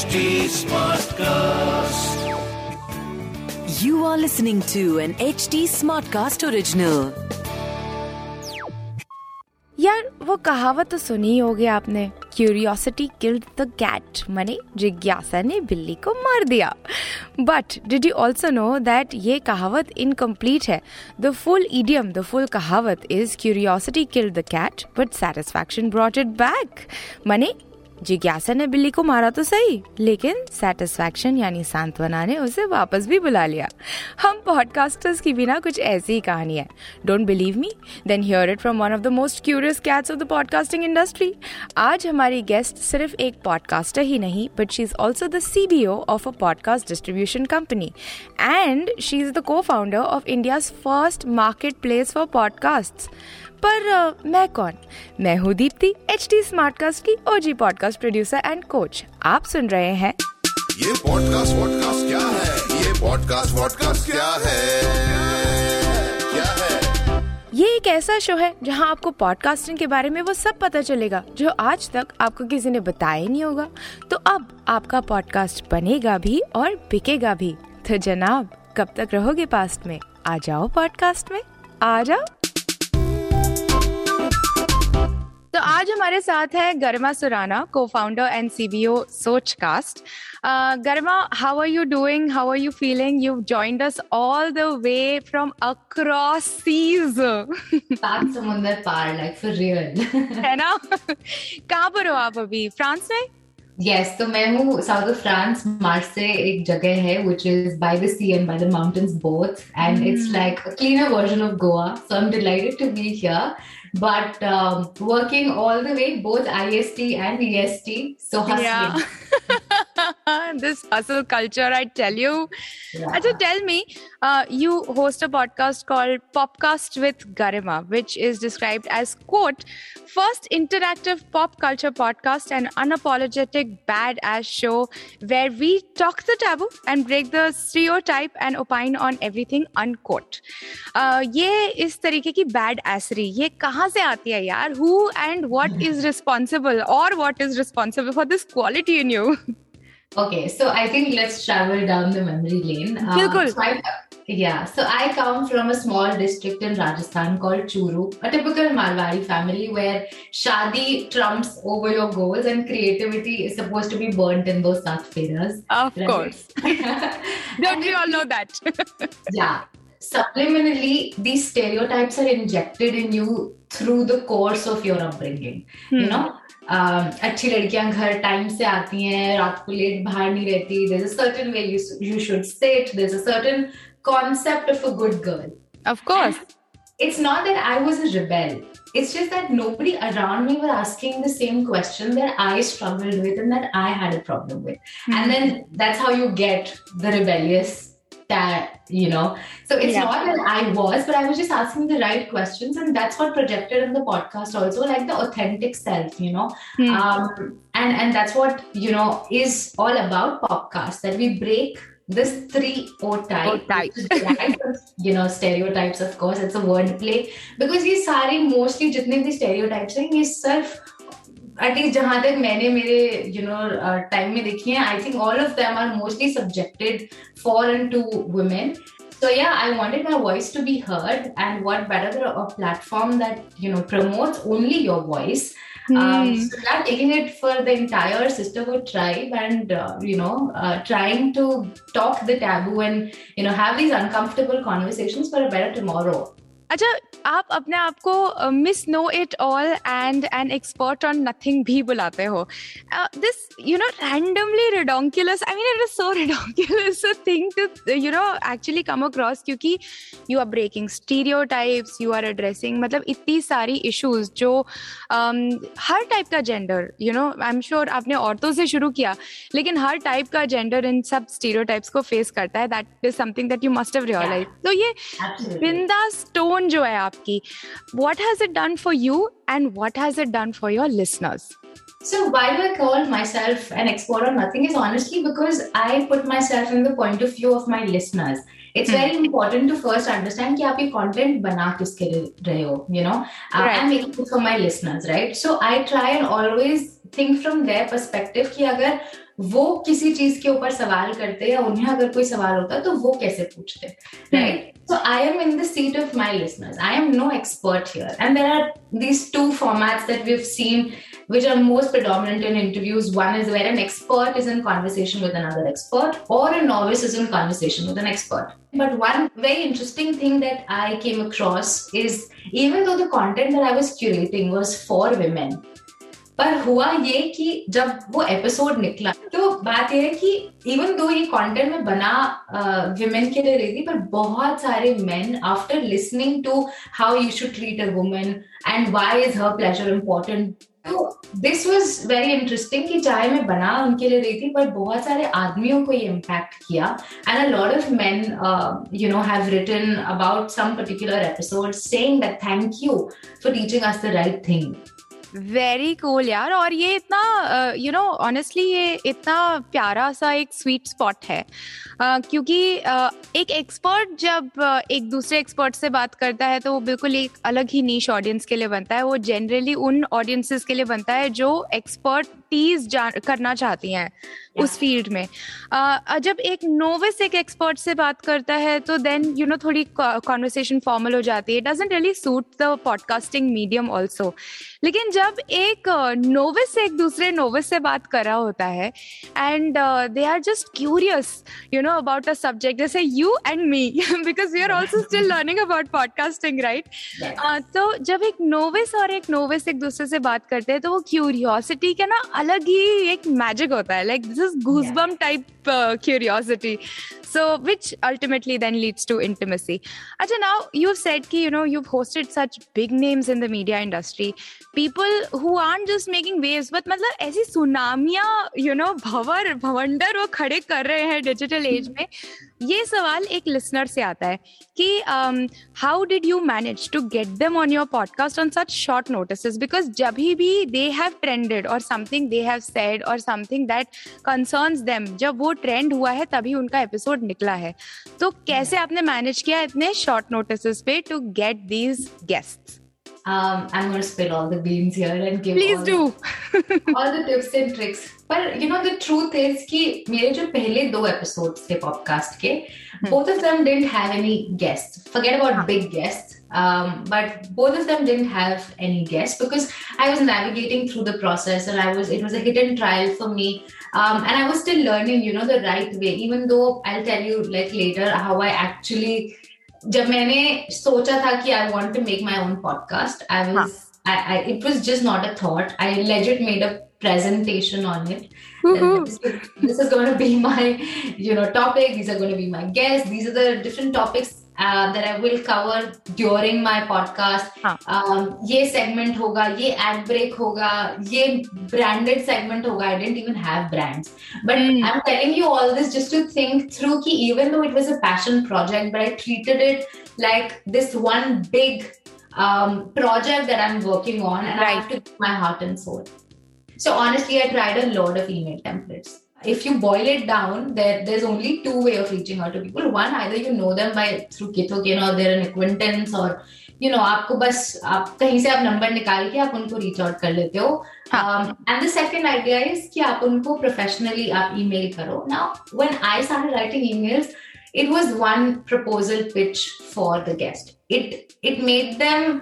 HT Smartcast. You are listening to an HT Smartcast original. यार वो कहावत तो सुनी होगी आपने क्यूरियोसिटी किल्ड द कैट माने जिज्ञासा ने बिल्ली को मार दिया but did you also know that ये कहावत इनकम्प्लीट है the full idiom the full कहावत is curiosity killed the cat but satisfaction brought it back माने जिज्ञासा ने बिल्ली को मारा तो सही लेकिन सेटिस्फैक्शन यानी सांत्वना ने उसे वापस भी बुला लिया। हम पॉडकास्टर्स की बिना कुछ ऐसी ही कहानी है। Don't believe me then hear it from one of the most curious cats of the podcasting industry आज हमारी गेस्ट सिर्फ़ एक पॉडकास्टर ही नहीं but she is also the C B O of a podcast distribution company and she is the co founder of India's first market place for podcast पर uh, मैं कौन? मैं हूँ दीप्ति एच टी स्मार्टकास्ट की OG podcast producer and coach आप सुन रहे हैं। ये पॉडकास्ट वॉडकास्ट क्या है? ये पॉडकास्ट वॉडकास्ट क्या है? क्या है? ये एक ऐसा शो है जहाँ आपको पॉडकास्टिंग के बारे में वो सब पता चलेगा जो आज तक आपको किसी ने बताया नहीं होगा। तो अब आपका पॉडकास्ट बनेगा भी और बिकेगा भी। तो जनाब कब तक रहोगे पास्ट में? आ जाओ पॉडकास्ट में। आ जाओ। तो आज हमारे साथ hi Garima Surana founder and CBO Sochcast Garima how are you doing how are you feeling you joined us all the way from across seas समुंदर पार लाइक फॉर रियल है ना? कहाँ पर हो आप अभी? फ्रांस में? यस तो मैं हूँ साउथ ऑफ़ फ्रांस मार्च से एक जगह है which is by the sea and by the mountains both and it's like a cleaner version of Goa so I am delighted to be here but um, working all the way both IST and EST so hustling Yeah. this hustle culture, I tell you. Yeah. Acha, tell me, uh, you host a podcast called Popcast with Garima, which is described as, quote, first interactive pop culture podcast and unapologetic badass show where we talk the taboo and break the stereotype and opine on everything, unquote. Uh, ये इस तरीके की bad एसरी ये कहाँ से आती है यार who and what is responsible और what is responsible for this quality in you Okay, so I think let's travel down the memory lane. Uh, Bilkul. so I- yeah, so I come from a small district in Rajasthan called Churu, a typical Marwari family where shadi trumps over your goals and creativity is supposed to be burnt in those sat feras. Of right? course. Don't we all know that? yeah. Subliminally, these stereotypes are injected in you through the course of your upbringing. You know, um, अच्छी लड़कियां घर time से आती हैं रात को late बाहर नहीं रहती there's a certain way you, you should sit there's a certain concept of a good girl of course. it's not that I was a rebel it's just that nobody around me were asking the same question that I struggled with and that I had a problem with and then that's how you get the rebellious that, you know. So it's yeah. not that I was, but I was just asking the right questions. And that's what projected in the podcast also, like the authentic self, you know. Mm. Um, and, and that's what, you know, is all about podcast that we break this three O type, type. you know, stereotypes, of course, it's a word play because these sorry mostly jitne bhi stereotypes are ye self. At least जहां तक मैंने मेरे you know time में देखी है I think all of them are mostly subjected for and to women so yeah i wanted my voice to be heard and what better than a platform that you know promotes only your voice um, so yeah taking it for the entire sisterhood tribe and uh, you know uh, trying to talk the taboo and you know have these uncomfortable conversations for a better tomorrow अच्छा आप अपने आप को miss know it all and an expert on nothing भी बुलाते हो। This you know randomly ridonculous I mean it is so ridonculous thing to you know actually come across क्योंकि you are breaking stereotypes you are addressing मतलब इतनी सारी issues जो um, हर type का gender you know I am sure आपने औरतों से शुरू किया लेकिन हर टाइप का जेंडर इन सब स्टीरियोटाइप्स को फेस करता है that is something that you must have realise तो ये absolutely. बिंदास टोन जो है आपकी what has it done for you and what has it done for your listeners So why do I call myself an expert on nothing is honestly because I put myself in the point of view of my listeners. It's Hmm. very important to first understand कि आप ये content बना किसके लिए रहे हो, you know. Uh, Right. I'm making it for my listeners, right? So I try and always think from their perspective कि अगर वो किसी चीज़ के ऊपर सवाल करते या उन्हें अगर कोई सवाल होता तो वो कैसे पूछते right so i am in the seat of my listeners. I am no expert here. And there are these two formats that we've seen which are most predominant in interviews. One is where an expert is in conversation with another expert or a novice is in conversation with an expert. But one very interesting thing that i came across is even though the content that i was curating was for women पर हुआ ये कि जब वो episode निकला तो बात ये है कि इवन दो ये कंटेंट में बना विमेन के लिए रही थी, पर बहुत सारे men after listening to how you should treat a woman and why is her pleasure important तो दिस वाज वेरी इंटरेस्टिंग कि चाहे मैं बना उनके लिए रही थी, पर बहुत सारे आदमियों को ये इम्पैक्ट किया। And a lot of men you know have written about some particular episode saying that thank you for teaching us the right thing very cool यार। और ये इतना यू नो ऑनेस्टली ये इतना प्यारा सा एक स्वीट स्पॉट है। uh, क्योंकि uh, एक एक्सपर्ट जब uh, एक दूसरे एक्सपर्ट से बात करता है तो वो बिल्कुल एक अलग ही नीच ऑडियंस के लिए बनता है। वो जनरली उन ऑडियंसेस के लिए बनता है जो एक्सपर्टीज करना चाहती हैं उस फ़ील्ड में। uh, जब एक नोविस एक एक्सपर्ट से बात करता है तो देन यू नो थोड़ी कॉन्वर्सेशन फॉर्मल हो जाती है। Doesn't really suit the podcasting medium also लेकिन जब एक नोविस एक दूसरे नोविस से बात कर रहा होता है and they are just curious you know about a subject जैसे you and me because we are also still learning about podcasting right तो जब एक नोविस और एक नोविस एक दूसरे से बात करते हैं तो वो क्यूरियोसिटी का ना अलग ही एक मैजिक होता है like this is goosebump type curiosity so which ultimately then leads to intimacy acha now you've said ki you know you've hosted such big names in the media industry people who aren't just making waves but मतलब ऐसी सुनामियां you know भवर भवंडर वो खड़े कर रहे हैं digital age में ये सवाल एक लिसनर से आता है कि how did you manage to get them on your podcast on such short notice because जब भी they have trended or something they have said or something that concerns them जब वो ट्रेंड हुआ है तभी उनका एपिसोड निकला है तो कैसे आपने मैनेज किया इतने शॉर्ट नोटिस पे to get these guest um, I'm going to spill all the beans here and give please all do the, all the tips and tricks. But you know the truth is कि मेरे जो पहले दो episodes थे podcast के, both of them didn't have any guests. Forget about big guests. Um, but both of them didn't have any guests because I was navigating through the process and I was it was a hidden trial for me. Um, and I was still learning, you know, the right way. Even though I'll tell you like later how I actually जब मैंने सोचा था कि I want to make my own podcast I was it was just not a thought I legit made a presentation on it. This, this is going to be my, you know, topic. These are going to be my guests. These are the different topics uh, that I will cover during my podcast. हाँ. Um, ये segment होगा, ये ad break होगा, ये branded segment होगा. I didn't even have brands, but mm. I'm telling you all this just to think through. कि even though it was a passion project, but I treated it like this one big um, project that I'm working on, and right. I have to give my heart and soul. So honestly, I tried a lot of email templates if you boil it down, there there's only two way of reaching out to people. One, either you know them by through Kitokin or they're an acquaintance or you know आपको बस आप कहीं से आप number निकाल के आप उनको रीच आउट कर लेते हो and the second idea is कि आप उनको प्रोफेशनली आप ईमेल करो now when I started writing emails it was one proposal pitch for the guest it it made them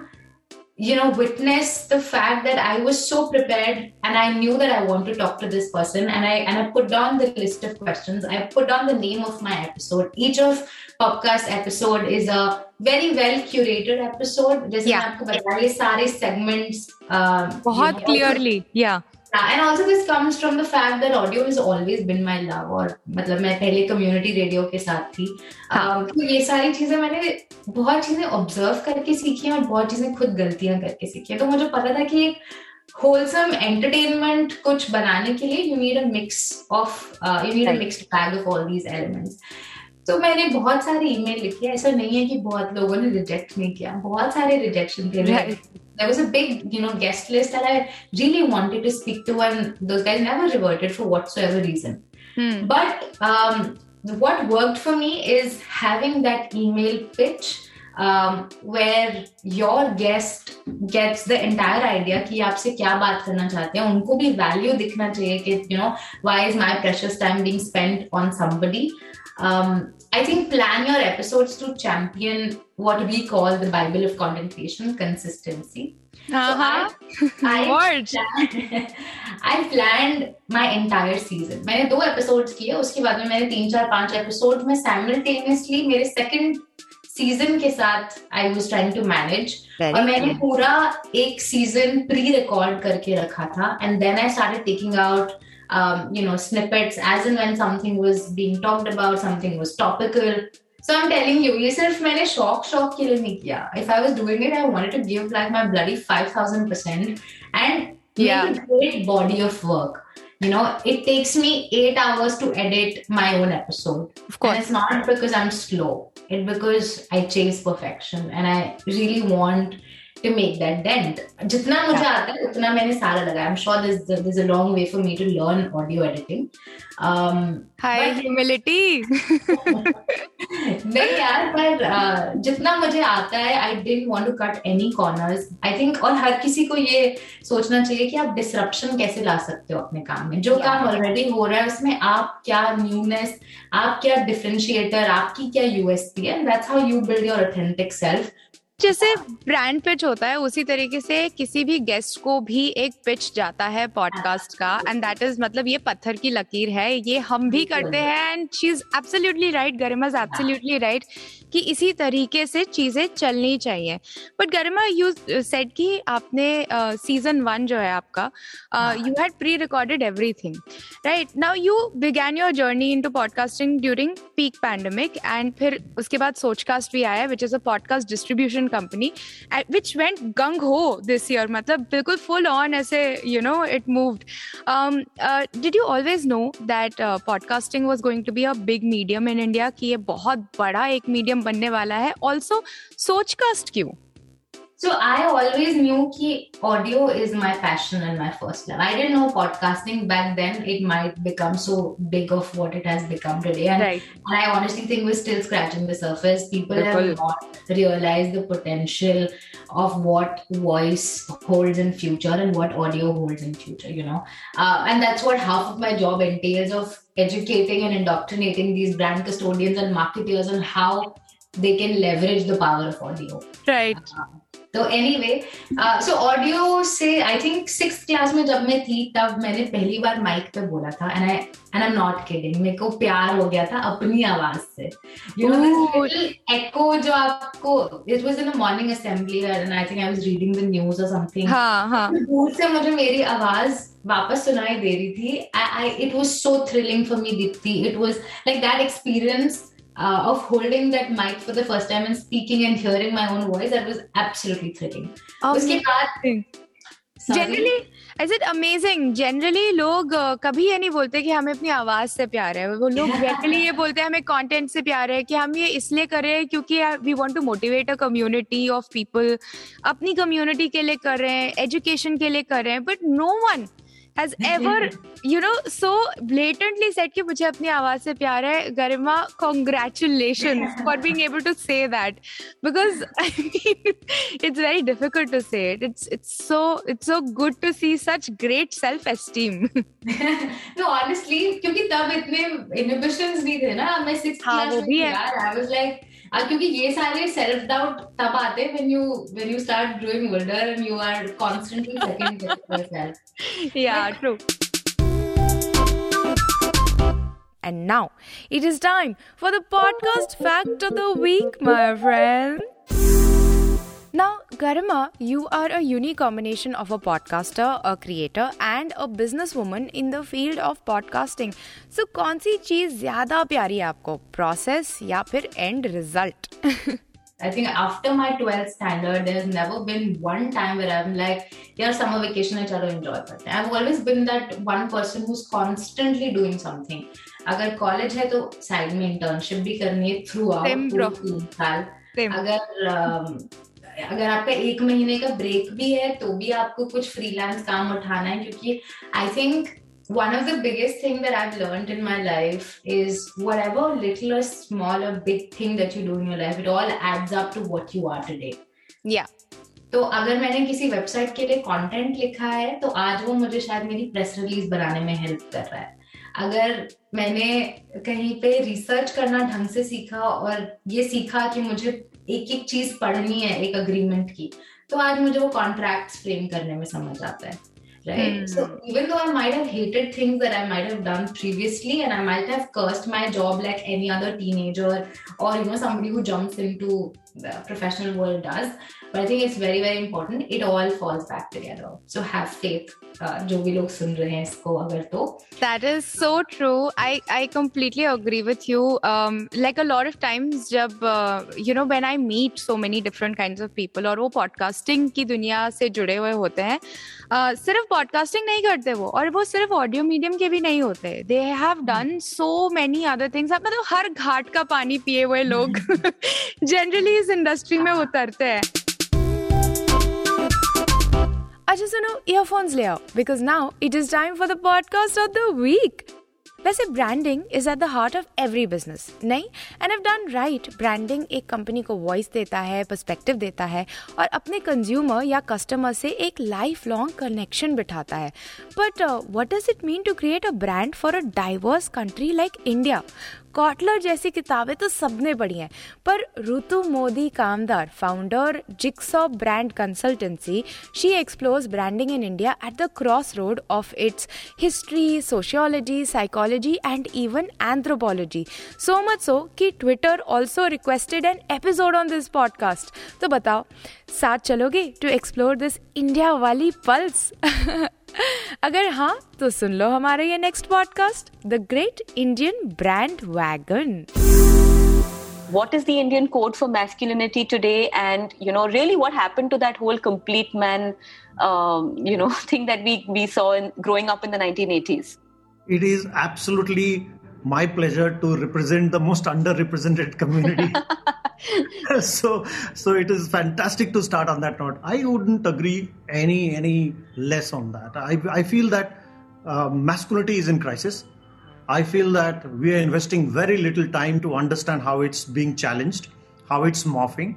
you know witness the fact that i was so prepared and i knew that i want to talk to this person and i and i put down the list of questions i put down the name of my episode each of podcast episode is a very well curated episode जैसे yeah. मैं आपको बता ये सारे segments uh, बहुत clearly yeah And also this comes from the fact that audio has always been my love और मतलब मैं पहले कम्युनिटी रेडियो के साथ थी। हाँ. तो ये सारी चीज़ें मैंने बहुत चीज़ें ऑब्ज़र्व करके सीखी हैं और बहुत चीज़ें खुद गलतियाँ करके सीखी हैं। तो मुझे पता था कि एक होलसम एंटरटेनमेंट कुछ बनाने के लिए you need a mix of you need a mixed bag of all these elements तो मैंने बहुत सारे ईमेल लिखे ऐसा नहीं है कि बहुत लोगों ने रिजेक्ट नहीं किया। बहुत सारे रिजेक्शन थे there was a big you know guest list that i really wanted to speak to and those guys never reverted for whatsoever reason hmm. but um, what worked for me is having that email pitch um, where your guest gets the entire idea कि आपसे क्या बात करना चाहते हैं उनको भी value दिखना चाहिए कि you know why is my precious time being spent on somebody um, I think plan your episodes to champion what we call the Bible of contemplation consistency Uh-huh. I Words. I planned my entire season. मैंने दो episodes किए उसके बाद में मैंने तीन चार पांच episodes में simultaneously मेरे second season के साथ I was trying to manage Very और मैंने cool. पूरा एक season pre-record करके रखा था and then I started taking out um, you know snippets as and when something was being talked about something was topical so I'm telling you ये सिर्फ मैंने शौक शौक के लिए नहीं किया if I was doing it I wanted to give like my bloody 5000 percent and Yeah. make a great body of work you know it takes me eight hours to edit my own episode Of and course. it's not because I'm slow. It's because I chase perfection and I really want to make that dent. जितना मुझे आता है उतना मैंने सारा लगाया. I'm sure there's there's a long way for me to learn audio editing. Um, High but- humility. नहीं यार पर uh, जितना मुझे आता है I didn't want to cut any corners I think और हर किसी को ये सोचना चाहिए कि आप डिसरप्शन कैसे ला सकते हो अपने काम में जो Yeah. काम ऑलरेडी हो रहा है उसमें आप क्या न्यूनेस आप क्या डिफरेंशिएटर आपकी क्या यूएसपी है that's how you build your authentic self जैसे ब्रांड पिच होता है उसी तरीके से किसी भी गेस्ट को भी एक पिच जाता है पॉडकास्ट का एंड दैट इज़ मतलब ये पत्थर की लकीर है ये हम भी करते हैं and she is absolutely right Garima is absolutely right कि इसी तरीके से चीज़ें चलनी चाहिए। बट गरिमा यू सेड कि आपने सीज़न uh, वन जो है आपका you had pre recorded everything right now you began your journey into podcasting during peak pandemic and फिर उसके बाद सोचकास्ट भी आया which is a podcast distribution company which went gung ho this year मतलब बिल्कुल फुल ऑन ऐसे you know it moved did you always know that podcasting was going to be a big medium in India कि ये बहुत बड़ा एक medium बनने वाला है ऑल्सो सोचकास्ट क्यों So I always knew that audio is my passion and my first love. I didn't know podcasting back then. It might become so big of what it has become today. And, Right. and I honestly think we're still scratching the surface. People Bilkul. have not realized the potential of what voice holds in future and what audio holds in future, you know. Uh, and that's what half of my job entails of educating and indoctrinating these brand custodians and marketers on how they can leverage the power of audio. Right तो anyway so audio से I think six class में जब मैं थी तब मैंने पहली बार mic पे बोला था and I and I am not kidding मेरे को प्यार हो गया था अपनी आवाज़ से। You know. दिस एको जो आपको it was in a morning assembly and I think I was reading the news और समथिंग हाँ हाँ। दूर से मुझे मेरी आवाज़ वापस सुनाई दे रही थी। I it was so thrilling for me Deepti it was like that experience uh, of holding that mic for the first time and speaking and hearing my own voice that was absolutely thrilling. उसके generally is it amazing generally लोग uh, कभी ये नहीं बोलते कि हमें अपनी आवाज़ से प्यार है। वो लोग जनरली ये बोलते हैं हमें कंटेंट से प्यार है कि हम ये इसलिए कर रहे हैं क्योंकि we want to motivate a community of people अपनी कम्युनिटी के लिए कर रहे हैं एजुकेशन के लिए कर रहे हैं but no one has ever you know so blatantly said कि मुझे अपनी आवाज़ से प्यार है Garima congratulation for being able to say that because it's very difficult to say it it's it's so it's so good to see such great self esteem no honestly क्योंकि तब इतने इनहिबिशंस नहीं थे ना मैं 6th क्लास में I was like क्योंकि ये सारे सेल्फ डाउट तब आते हैं when you when you start growing older and you are constantly second guessing yourself yeah, true. And now it is time for the podcast fact of the week, my friend. Now, Garima, you are a unique combination of a podcaster, a creator, and a businesswoman in the field of podcasting. So, कौन सी चीज़ ज़्यादा प्यारी है आपको process या फिर end result I think after my 12th standard, there's never been one time where I'm like, yeah, summer vacation, I try to enjoy it. I've always been that one person who's constantly doing something. अगर college है तो side में internship भी करनी है through out तीन साल अगर अगर आपका एक महीने का ब्रेक भी है तो भी आपको कुछ फ्रीलांस काम उठाना है क्योंकि I think one of the biggest thing that I learn in my life is whatever little small big thing that you do in your life it all adds up to what you are today या तो अगर मैंने किसी website के लिए content लिखा है तो आज वो मुझे शायद मेरी प्रेस रिलीज़ बनाने में हेल्प कर रहा है। अगर मैंने कहीं पे रिसर्च करना ढंग से सीखा और ये सीखा कि मुझे एक एक चीज़ पढ़नी है एक अग्रीमेंट की तो आज मुझे वो कॉन्ट्रैक्ट फ्रेम करने में समझ आता है professional world does but I think it's very very important it all falls back together so have faith जो भी लोग सुन रहे हैं इसको अगर तो। That is so true I I completely agree with you like a lot of times जब you know when I meet so many different kinds of people और वो पॉडकास्टिंग की दुनिया से जुड़े हुए होते हैं uh, सिर्फ़ पॉडकास्टिंग नहीं करते वो और वो सिर्फ़ ऑडियो मीडियम के भी नहीं होते। They have done so many other things मतलब हर घाट का पानी पिए हुए लोग जनरली इस इंडस्ट्री में उतरते हैं। अच्छा सुनो ईयरफोन्स ले आओ because now it is time for the podcast of the week वैसे branding is at the heart of every business नहीं? And have done right branding एक कंपनी को वॉइस देता है पर्सपेक्टिव देता है, और अपने कंज्यूमर या कस्टमर से एक लाइफ लॉन्ग कनेक्शन बिठाता है। But what does it mean to create a brand for a diverse country like India Kotler जैसी किताबें तो सबने पढ़ी हैं। पर Ritu Modi Kamdar founder Jigsaw brand consultancy she explores branding in India at the cross road of its history sociology psychology and even anthropology so much so कि Twitter also requested an episode on this podcast तो बताओ, साथ चलोगे to explore this India वाली pulse अगर हाँ तो सुन लो हमारा ये next podcast the great Indian brand wagon what is the indian code for masculinity today and you know really what happened to that whole complete man um, you know thing that we we saw in growing up in the 1980s it is absolutely my pleasure to represent the most underrepresented community. so, so it is fantastic to start on that note. I wouldn't agree any any less on that. I I feel that uh, masculinity is in crisis. I feel that we are investing very little time to understand how it's being challenged, how it's morphing.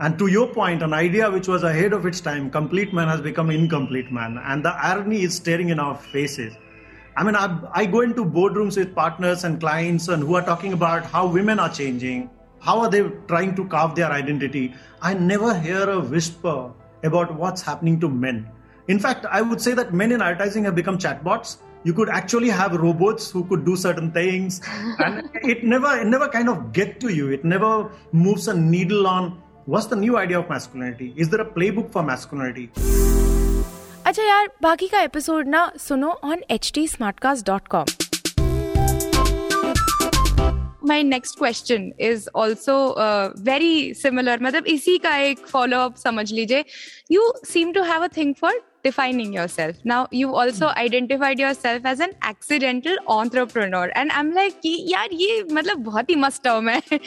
And to your point, an idea which was ahead of its time, complete man has become incomplete man. And the irony is staring in our faces. I mean, I, I go into boardrooms with partners and clients and who are talking about how women are changing, how are they trying to carve their identity. I never hear a whisper about what's happening to men. In fact, I would say that men in advertising have become chatbots. You could actually have robots who could do certain things, and it never, it never kind of get to you. It never moves a needle on what's the new idea of masculinity. Is there a playbook for masculinity? अच्छा यार, बाकी का episode ना सुनो on H T Smartcast dot com my next question is also very similar मतलब इसी का एक फॉलो अप समझ लीजिए। You seem to have a thing for defining yourself. Now you've also identified yourself as an accidental entrepreneur, and I'm like, "कि यार ये मतलब बहुत ही must term है."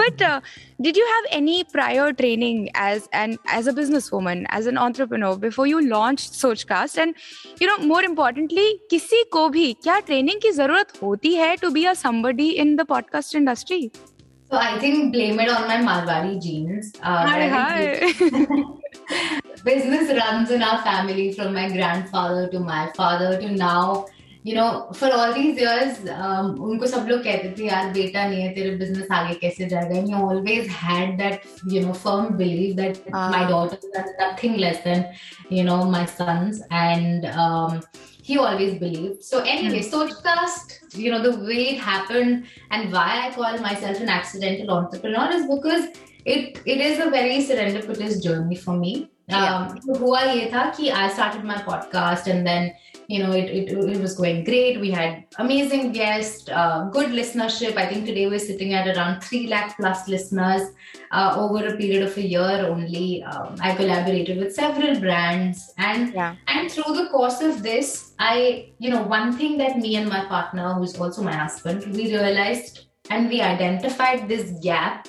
But uh, did you have any prior training as an as a businesswoman, as an entrepreneur before you launched Sochcast? And you know, more importantly, किसी को भी क्या ट्रेनिंग की जरूरत होती है to be a somebody in the podcast industry? So I think blame it on my Marwari genes. Uh, hi, hi. business runs in our family from my grandfather to my father to now. You know, for all these years, um, unko sab log kehte the, yaar, beta nahi hai, tere business aage kaise jayega? And you always had that, you know, firm belief that ah. my daughter are nothing less than, you know, my sons. And um, he always believed. So anyway, mm-hmm you know, the way it happened and why I call myself an accidental entrepreneur is because it it is a very serendipitous journey for me. Um, तो हुआ ये था कि I started my podcast and then you know it, it, it was going great. We had amazing guests, uh, good listenership. I think today we're sitting at around three lakh plus listeners uh, over a period of a year only. Um, I collaborated with several brands and Yeah. and through the course of this, I, you know, one thing that me and my partner, who's also my husband, we realized and we identified this gap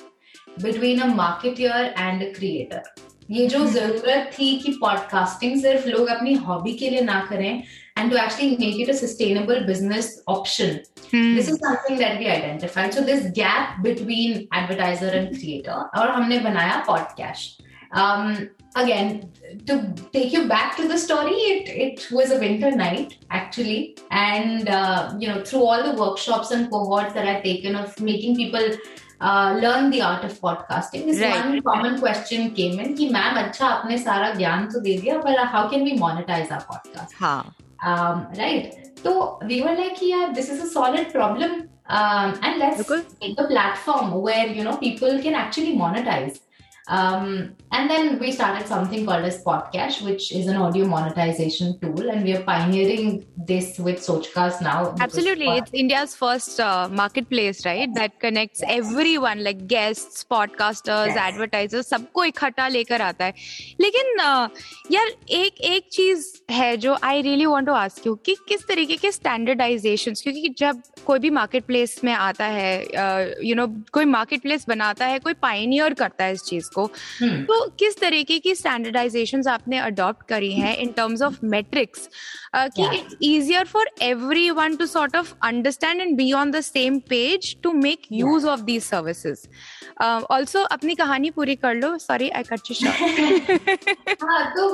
between a marketeer and a creator. ये जो जरूरत थी कि podcasting सिर्फ लोग अपनी hobby के लिए ना करें and to actually make it a sustainable business option. Hmm. This is something that we identified. So this gap between advertiser and creator, और हमने बनाया podcast. Um, again, to take you back to the story, it it was a winter night actually, and uh, you know through all the workshops and cohorts that I've taken of making people uh, learn the art of podcasting, this Right. one common question came in कि ma'am अच्छा आपने सारा ज्ञान तो दे दिया पर how can we monetize our podcast? हाँ um, right so we were like yeah this is a solid problem um, and let's okay. make a platform where you know people can actually monetize um, and then we started something called as podcast which is an audio monetization tool and we are pioneering this with sochcast now because Absolutely. pod- It's India's first uh, marketplace, right? That connects everyone like guests, podcasters, Yes. advertisers, सबको इकट्ठा लेकर आता है लेकिन uh, यार एक एक चीज है जो I really want to ask you कि किस तरीके के स्टैंडर्डाइजेशन क्योंकि जब कोई भी मार्केट प्लेस में आता है यू नो कोई मार्केट प्लेस बनाता है कोई पाइनियर करता है इस चीज को को। hmm. तो किस तरीके की स्टैंडर्डाइजेशन आपने अडॉप्ट करी है इन टर्म्स ऑफ़ मेट्रिक्स कि it's easier for everyone to sort of understand and be on the same page to make use of these services also अपनी कहानी पूरी कर लो। सॉरी आई कट यू तो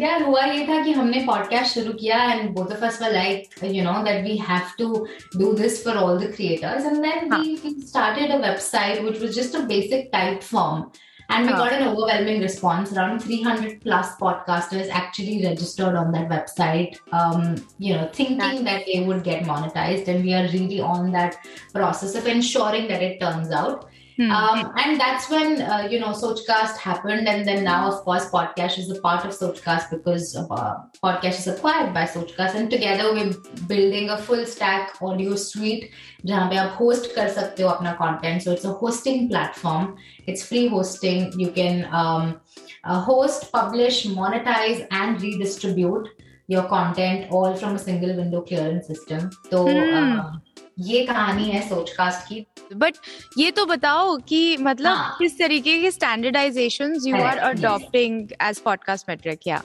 यार हुआ ये था कि हमने पॉडकास्ट शुरू किया and both of us like you know that we have to do this for all the creators and then we started a website which was just a basic type form and we got an overwhelming response. Around 300 plus podcasters actually registered on that website um, you know thinking that they would get monetized. And we are really on that process of ensuring that it turns out Hmm. um, and that's when uh, you know Sochcast happened, and then now, of course, podcast is a part of Sochcast because uh, podcast is acquired by Sochcast, and together we're building a full stack audio suite जहाँ पे आप host कर सकते हो अपना content. So it's a hosting platform. It's free hosting. You can um, uh, host, publish, monetize, and redistribute Your content all from a single window clearance system. तो Hmm. uh, ये कहानी है सोचकास्ट की बट ये तो बताओ कि मतलब हाँ. किस तरीके के standardisations you are adopting as podcast metric या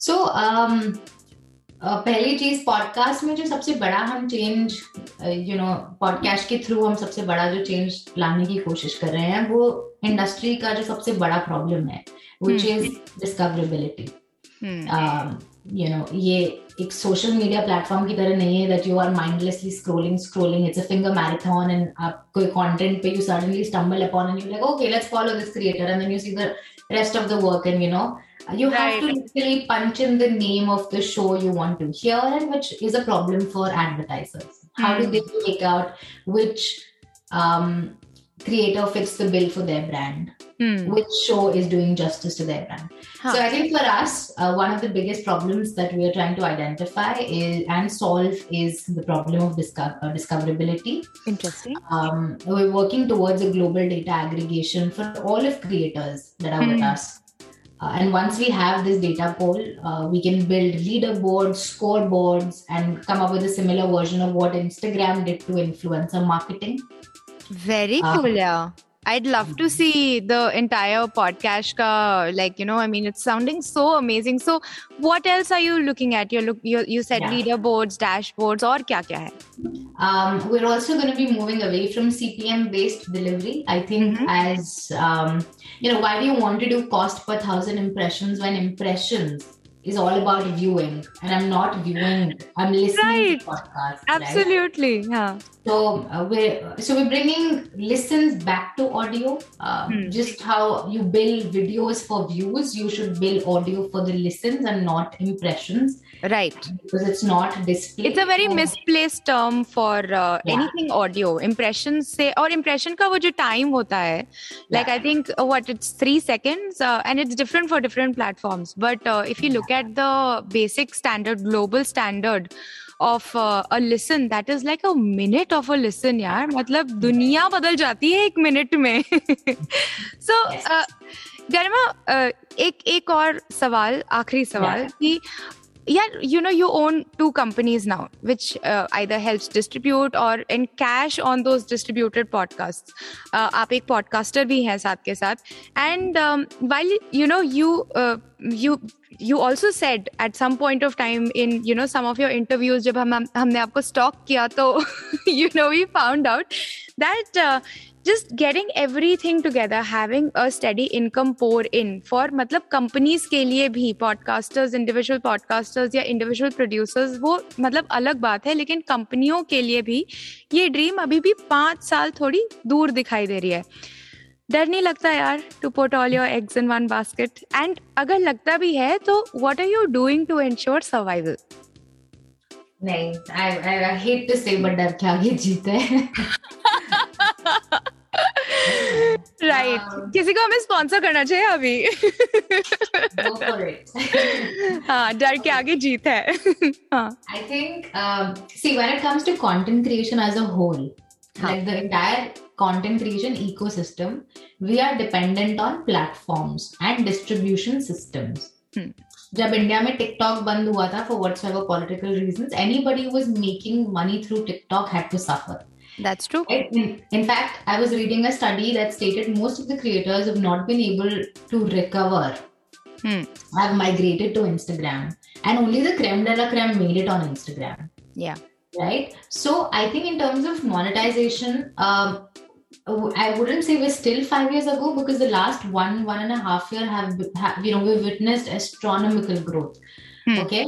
सो uh, पहली चीज़ पॉडकास्ट में जो सबसे बड़ा हम चेंज यू नो पॉडकास्ट के थ्रू हम सबसे बड़ा जो चेंज लाने की कोशिश कर रहे हैं वो इंडस्ट्री का जो सबसे बड़ा प्रॉब्लम है which. Is discoverability you know ये एक सोशल मीडिया प्लेटफॉर्म की तरह नहीं है that you are mindlessly scrolling scrolling it's a finger marathon and आप कोई कंटेंट पे you suddenly stumble upon and you like okay let's follow this creator and then you see the rest of the work and you know you have to Right. literally punch in the name of the show you want to hear and which is a problem for advertisers how do Hmm. they take out which um, creator fits the bill for their brand mm. which show is doing justice to their brand. Huh. So I think for us, uh, one of the biggest problems that we are trying to identify is, and solve is the problem of disco- uh, discoverability. Interesting. Um, we're working towards a global data aggregation for all of creators that are mm. with hmm. us. Uh, and once we have this data pool, uh, we can build leaderboards, scoreboards, and come up with a similar version of what Instagram did to influencer marketing. Very uh, cool, uh, yeah. I'd love to see the entire podcast. Ka, like you know, I mean, it's sounding so amazing. So, what else are you looking at? You look, you, you said yeah. leaderboards, dashboards, or kya kya hai? Um, we're also going to be moving away from CPM based delivery. I think mm-hmm. as um, you know, why do you want to do cost per thousand impressions when impressions is all about viewing and i'm not viewing i'm listening right. to podcasts absolutely right? yeah so uh, we're so we're bringing listens back to audio uh, hmm. just how you build videos for views you should build audio for the listens and not impressions right because it's not display it's a very misplaced term for uh, yeah. anything audio impressions say or impression ka wo time hota hai like yeah. i think what it's 3 seconds uh, and it's different for different platforms but uh, if you look at the basic standard, global standard of uh, a listen, that is like a minute of a listen, यार. मतलब दुनिया बदल जाती है एक minute में. so. Uh, गरिमा uh, एक एक और सवाल आखिरी सवाल Yeah. कि yeah you know you own two companies now which uh, either helps distribute or encash on those distributed podcasts uh, आप एक podcaster भी हैं साथ के साथ and um, while you know you uh, you you also said at some point of time in you know some of your interviews जब हम, हमने आपको स्टॉक किया तो you know we found out that just getting everything together having a steady income pour in for मतलब companies के लिए भी पॉडकास्टर्स इंडिविजुअल पॉडकास्टर्स या इंडिविजुअल प्रोड्यूसर्स वो मतलब अलग बात है, लेकिन कंपनियों के लिए भी ये ड्रीम अभी भी पाँच साल थोड़ी दूर दिखाई दे रही है। डर नहीं लगता यार to put all your eggs in one basket and अगर लगता भी है तो what are you doing to ensure survival नहीं I I hate to say but डर के आगे जीते राइट Um, किसी को हमें स्पॉन्सर करना चाहिए अभी? हाँ डर के आगे जीत है। हाँ। Think, um, see, when it comes to content creation as a whole, like the entire content creation ecosystem, we are dependent on platforms and distribution systems. Hmm. जब इंडिया में टिकटॉक बंद हुआ था for what's ever political reasons anybody was making money through TikTok had to suffer that's true Right? In, in fact, I was reading a study that stated most of the creators have not been able to recover, Hmm. have migrated to Instagram, and only the creme de la creme made it on Instagram. Yeah. Right. So I think in terms of monetization, um, I wouldn't say we're still five years ago because the last one one and a half year have, have you know we've witnessed astronomical growth. Hmm. Okay.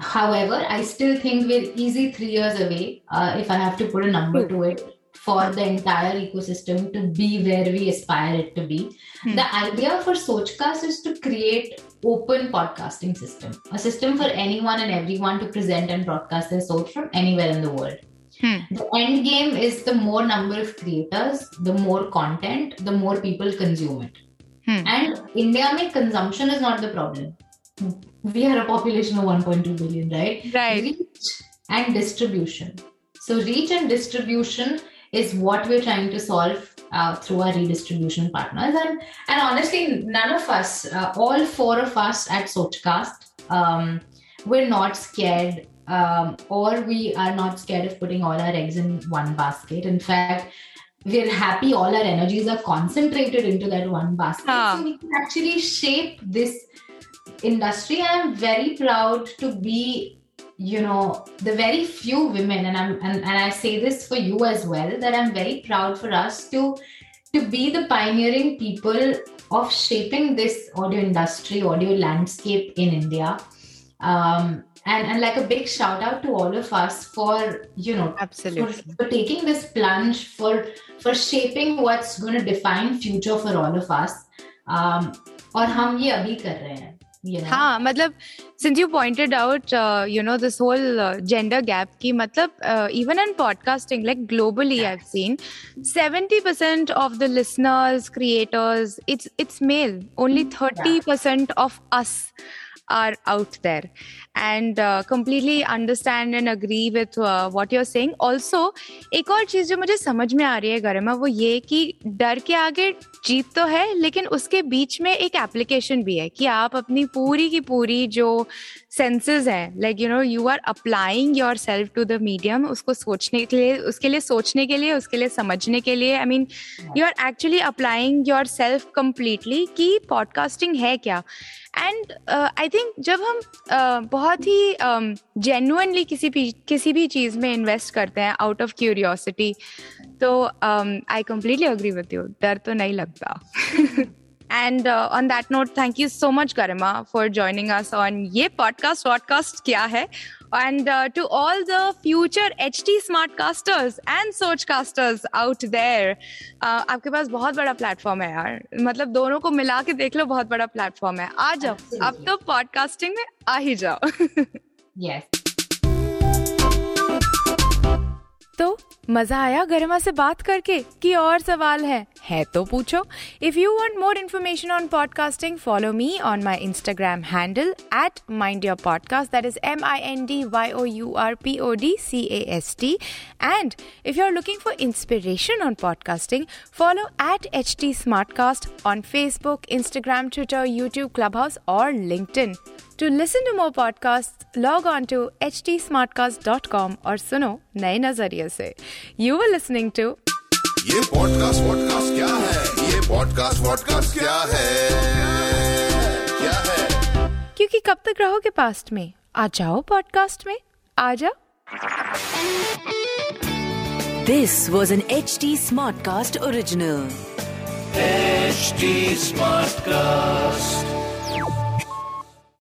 However, I still think we're easy three years away. Uh, if I have to put a number to it, for the entire ecosystem to be where we aspire it to be. Hmm. The idea for Sochcast is to create open podcasting system, a system for anyone and everyone to present and broadcast their Soch from anywhere in the world. Hmm. The end game is the more number of creators, the more content, the more people consume it. Hmm. And India mein consumption is not the problem. We are a population of 1.2 billion, right? Right. Reach and distribution. So reach and distribution is what we're trying to solve uh, through our redistribution partners. And and honestly, none of us, uh, all four of us at Sochcast, um, we're not scared. Um, or we are not scared of putting all our eggs in one basket. In fact, we're happy all our energies are concentrated into that one basket. Ah. So we can actually shape this industry. I'm very proud to be, you know, the very few women, and I'm and, and I say this for you as well, that I'm very proud for us to to be the pioneering people of shaping this audio industry, audio landscape in India. Um, and, and like a big shout out to all of us for you know for, Absolutely. for taking this plunge for for shaping what's going to define future for all of us um, और हम ये अभी कर रहे हैं you know? हाँ मतलब since you pointed out uh, you know this whole uh, gender gap की मतलब uh, even in podcasting like globally I've seen 70% of the listeners creators it's it's male only 30% of us are out there. And uh, completely understand and agree with uh, what you're saying. Also एक और चीज़ जो मुझे समझ में आ रही है गरिमा वो ये कि डर के आगे जीत तो है लेकिन उसके बीच में एक एप्लीकेशन भी है कि आप अपनी पूरी की पूरी जो सेंसेस हैं like you know you are applying yourself to the medium उसको सोचने के लिए उसके लिए सोचने के लिए उसके लिए समझने के लिए I mean you are actually applying yourself completely कि पॉडकास्टिंग है क्या? एंड आई थिंक जब हम uh, बहुत ही जेन्यनली um, किसी भी किसी भी चीज़ में इन्वेस्ट करते हैं आउट ऑफ़ क्यूरियोसिटी तो I completely agree with you डर तो नहीं लगता। And uh, on that note, thank you so much, Garima, for joining us on Ye Podcast. Podcast kya hai? And uh, to all the future HT Smartcasters and Sochcasters out there, uh, आपके पास बहुत बड़ा platform है यार मतलब दोनों को मिला के देख लो बहुत बड़ा प्लेटफॉर्म है आ जाओ अब तो पॉडकास्टिंग में आ ही जाओ yes तो मज़ा आया गरिमा से बात करके कि और सवाल है है तो पूछो if you want more information on podcasting follow me on my Instagram handle at mind your podcast that is M I N D Y O U R P O D C A S T and if you are looking for inspiration on podcasting follow at H T Smartcast on Facebook Instagram Twitter YouTube Clubhouse और LinkedIn To listen to more podcasts, log on to htsmartcast.com और सुनो नए नजरिए से You were listening to ये podcast vodcast क्या है? ये पॉडकास्ट वॉडकास्ट क्या है? क्या है? क्योंकि कब तक रहोगे पास्ट में? आ जाओ पॉडकास्ट में। आ जाओ This was an HT Smartcast original. Smart Smartcast.